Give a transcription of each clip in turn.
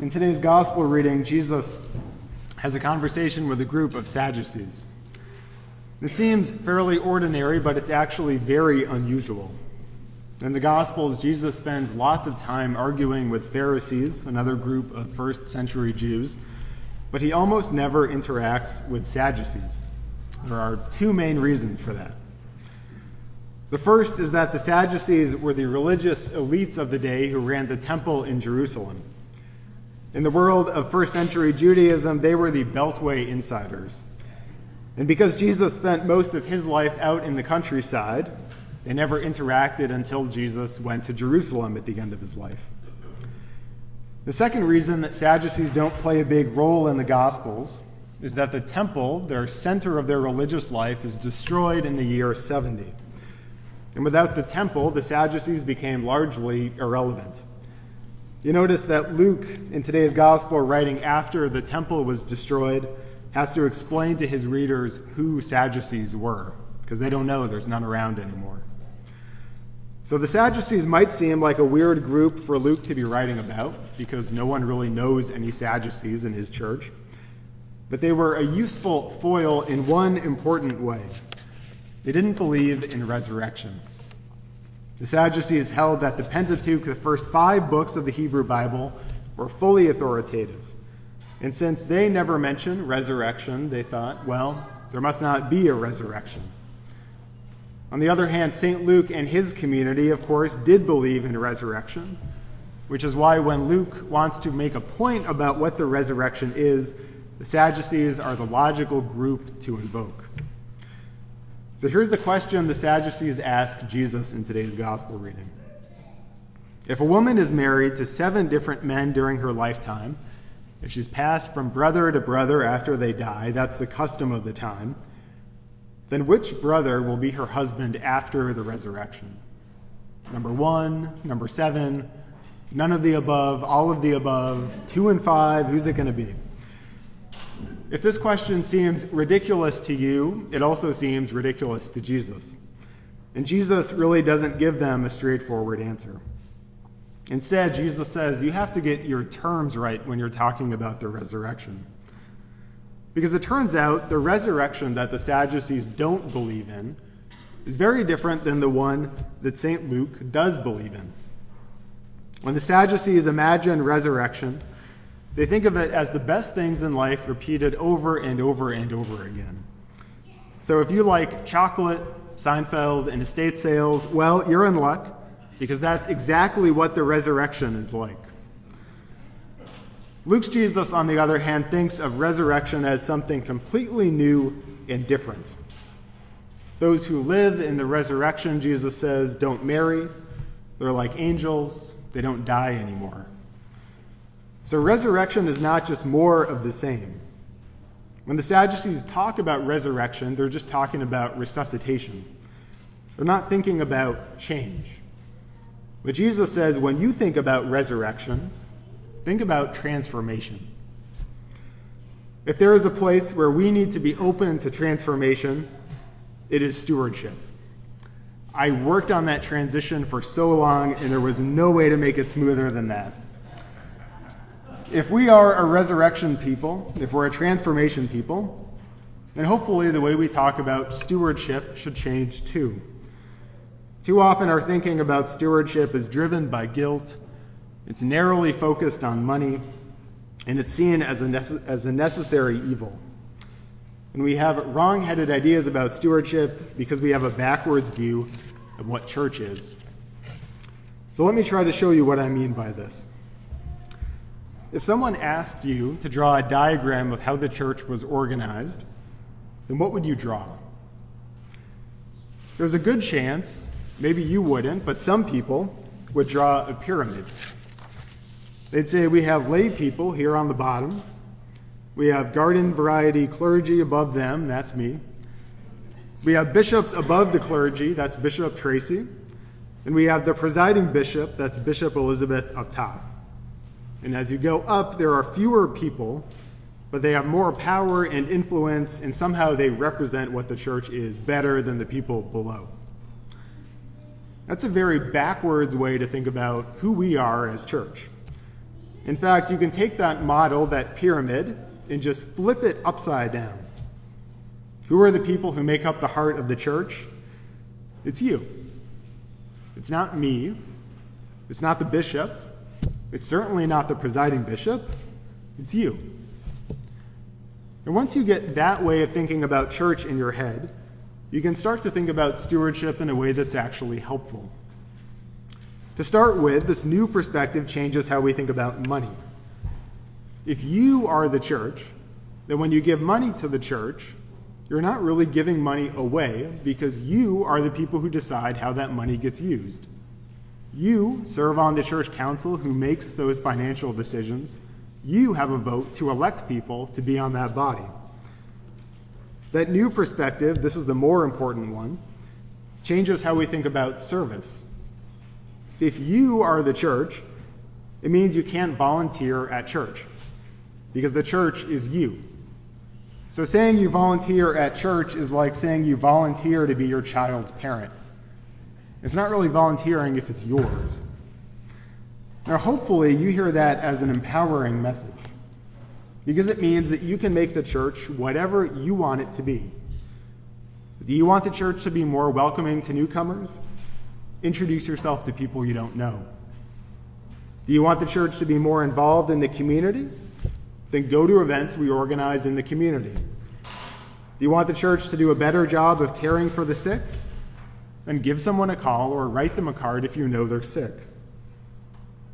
In today's gospel reading, Jesus has a conversation with a group of Sadducees. This seems fairly ordinary, but it's actually very unusual. In the Gospels, Jesus spends lots of time arguing with Pharisees, another group of first century Jews, but he almost never interacts with Sadducees. There are two main reasons for that. The first is that the Sadducees were the religious elites of the day who ran the temple in Jerusalem. In the world of first century Judaism, they were the Beltway insiders. And because Jesus spent most of his life out in the countryside, they never interacted until Jesus went to Jerusalem at the end of his life. The second reason that Sadducees don't play a big role in the Gospels is that the temple, their center of their religious life, is destroyed in the year 70. And without the temple, the Sadducees became largely irrelevant. You notice that Luke, in today's gospel, writing after the temple was destroyed, has to explain to his readers who Sadducees were, because they don't know there's none around anymore. So the Sadducees might seem like a weird group for Luke to be writing about, because no one really knows any Sadducees in his church. But they were a useful foil in one important way. They didn't believe in resurrection. The Sadducees held that the Pentateuch, the first five books of the Hebrew Bible, were fully authoritative. And since they never mention resurrection, they thought, well, there must not be a resurrection. On the other hand, St. Luke and his community, of course, did believe in resurrection, which is why when Luke wants to make a point about what the resurrection is, the Sadducees are the logical group to invoke. So here's the question the Sadducees ask Jesus in today's gospel reading. If a woman is married to seven different men during her lifetime, if she's passed from brother to brother after they die, that's the custom of the time, then which brother will be her husband after the resurrection? Number one, number seven, none of the above, all of the above, two and five, who's it going to be? If this question seems ridiculous to you, it also seems ridiculous to Jesus. And Jesus really doesn't give them a straightforward answer. Instead, Jesus says you have to get your terms right when you're talking about the resurrection. Because it turns out the resurrection that the Sadducees don't believe in is very different than the one that St. Luke does believe in. When the Sadducees imagine resurrection, they think of it as the best things in life repeated over and over and over again. So if you like chocolate, Seinfeld, and estate sales, well, you're in luck because that's exactly what the resurrection is like. Luke's Jesus, on the other hand, thinks of resurrection as something completely new and different. Those who live in the resurrection, Jesus says, don't marry. They're like angels, they don't die anymore. So, resurrection is not just more of the same. When the Sadducees talk about resurrection, they're just talking about resuscitation. They're not thinking about change. But Jesus says when you think about resurrection, think about transformation. If there is a place where we need to be open to transformation, it is stewardship. I worked on that transition for so long, and there was no way to make it smoother than that if we are a resurrection people, if we're a transformation people, then hopefully the way we talk about stewardship should change too. Too often, our thinking about stewardship is driven by guilt, it's narrowly focused on money, and it's seen as a, nece- as a necessary evil. And we have wrong headed ideas about stewardship because we have a backwards view of what church is. So let me try to show you what I mean by this. If someone asked you to draw a diagram of how the church was organized, then what would you draw? There's a good chance, maybe you wouldn't, but some people would draw a pyramid. They'd say we have lay people here on the bottom, we have garden variety clergy above them, that's me. We have bishops above the clergy, that's Bishop Tracy. And we have the presiding bishop, that's Bishop Elizabeth up top. And as you go up, there are fewer people, but they have more power and influence, and somehow they represent what the church is better than the people below. That's a very backwards way to think about who we are as church. In fact, you can take that model, that pyramid, and just flip it upside down. Who are the people who make up the heart of the church? It's you. It's not me. It's not the bishop. It's certainly not the presiding bishop. It's you. And once you get that way of thinking about church in your head, you can start to think about stewardship in a way that's actually helpful. To start with, this new perspective changes how we think about money. If you are the church, then when you give money to the church, you're not really giving money away because you are the people who decide how that money gets used. You serve on the church council who makes those financial decisions. You have a vote to elect people to be on that body. That new perspective, this is the more important one, changes how we think about service. If you are the church, it means you can't volunteer at church because the church is you. So saying you volunteer at church is like saying you volunteer to be your child's parent. It's not really volunteering if it's yours. Now, hopefully, you hear that as an empowering message because it means that you can make the church whatever you want it to be. Do you want the church to be more welcoming to newcomers? Introduce yourself to people you don't know. Do you want the church to be more involved in the community? Then go to events we organize in the community. Do you want the church to do a better job of caring for the sick? Then give someone a call or write them a card if you know they're sick.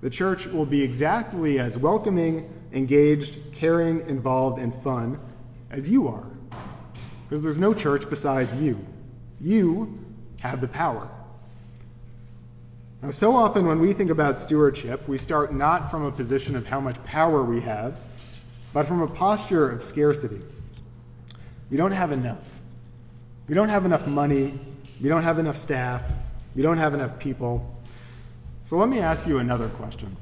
The church will be exactly as welcoming, engaged, caring, involved, and fun as you are. Because there's no church besides you. You have the power. Now, so often when we think about stewardship, we start not from a position of how much power we have, but from a posture of scarcity. We don't have enough. We don't have enough money. We don't have enough staff. We don't have enough people. So let me ask you another question.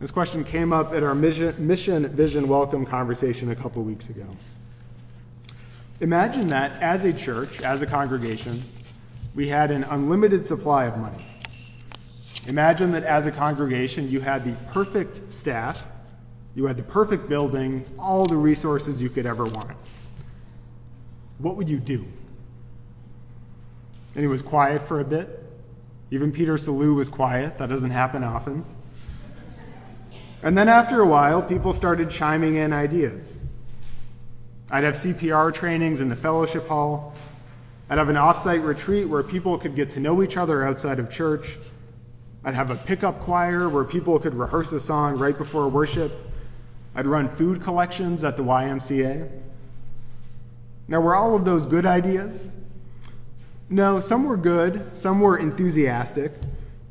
This question came up at our mission, mission Vision Welcome conversation a couple weeks ago. Imagine that as a church, as a congregation, we had an unlimited supply of money. Imagine that as a congregation, you had the perfect staff you had the perfect building, all the resources you could ever want. What would you do? And he was quiet for a bit. Even Peter Salu was quiet. That doesn't happen often. And then after a while, people started chiming in ideas. I'd have CPR trainings in the fellowship hall. I'd have an offsite retreat where people could get to know each other outside of church. I'd have a pickup choir where people could rehearse a song right before worship. I'd run food collections at the YMCA. Now, were all of those good ideas? No, some were good, some were enthusiastic,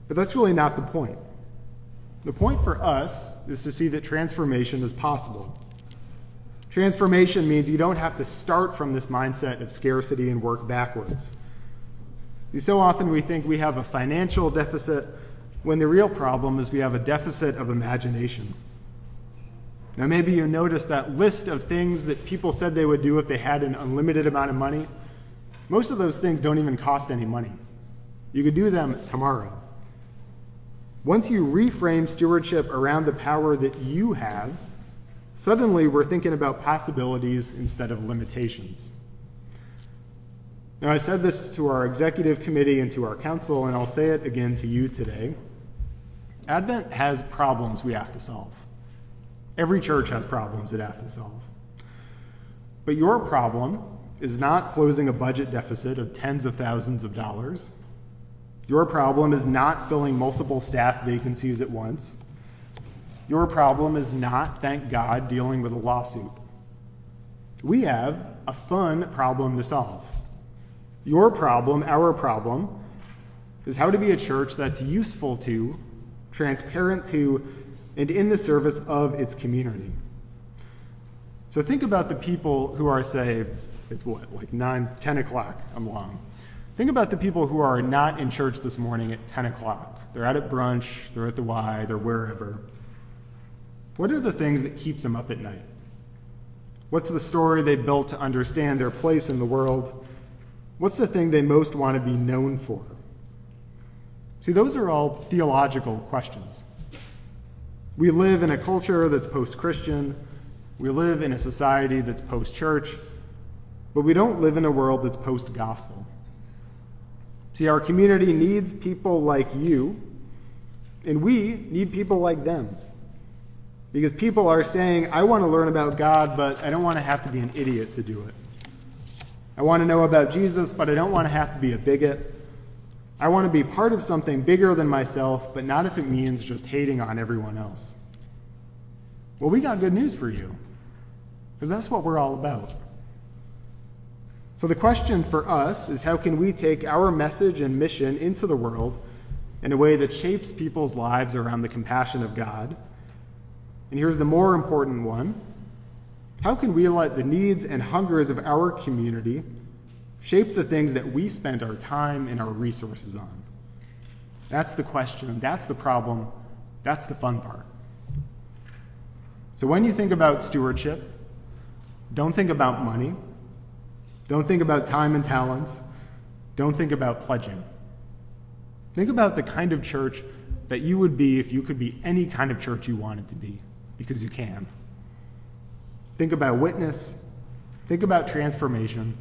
but that's really not the point. The point for us is to see that transformation is possible. Transformation means you don't have to start from this mindset of scarcity and work backwards. So often we think we have a financial deficit when the real problem is we have a deficit of imagination. Now, maybe you noticed that list of things that people said they would do if they had an unlimited amount of money. Most of those things don't even cost any money. You could do them tomorrow. Once you reframe stewardship around the power that you have, suddenly we're thinking about possibilities instead of limitations. Now, I said this to our executive committee and to our council, and I'll say it again to you today. Advent has problems we have to solve. Every church has problems it has to solve. But your problem is not closing a budget deficit of tens of thousands of dollars. Your problem is not filling multiple staff vacancies at once. Your problem is not, thank God, dealing with a lawsuit. We have a fun problem to solve. Your problem, our problem, is how to be a church that's useful to, transparent to, and in the service of its community. So think about the people who are, say, it's what, like 9, 10 o'clock, I'm long. Think about the people who are not in church this morning at 10 o'clock. They're out at brunch, they're at the Y, they're wherever. What are the things that keep them up at night? What's the story they built to understand their place in the world? What's the thing they most want to be known for? See, those are all theological questions. We live in a culture that's post Christian. We live in a society that's post church. But we don't live in a world that's post gospel. See, our community needs people like you, and we need people like them. Because people are saying, I want to learn about God, but I don't want to have to be an idiot to do it. I want to know about Jesus, but I don't want to have to be a bigot. I want to be part of something bigger than myself, but not if it means just hating on everyone else. Well, we got good news for you, because that's what we're all about. So, the question for us is how can we take our message and mission into the world in a way that shapes people's lives around the compassion of God? And here's the more important one how can we let the needs and hungers of our community shape the things that we spend our time and our resources on? That's the question, that's the problem, that's the fun part. So when you think about stewardship, don't think about money, don't think about time and talents, don't think about pledging. Think about the kind of church that you would be if you could be any kind of church you wanted to be, because you can. Think about witness, think about transformation,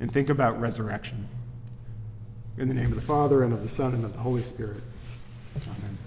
and think about resurrection. In the name of the Father, and of the Son, and of the Holy Spirit. Amen.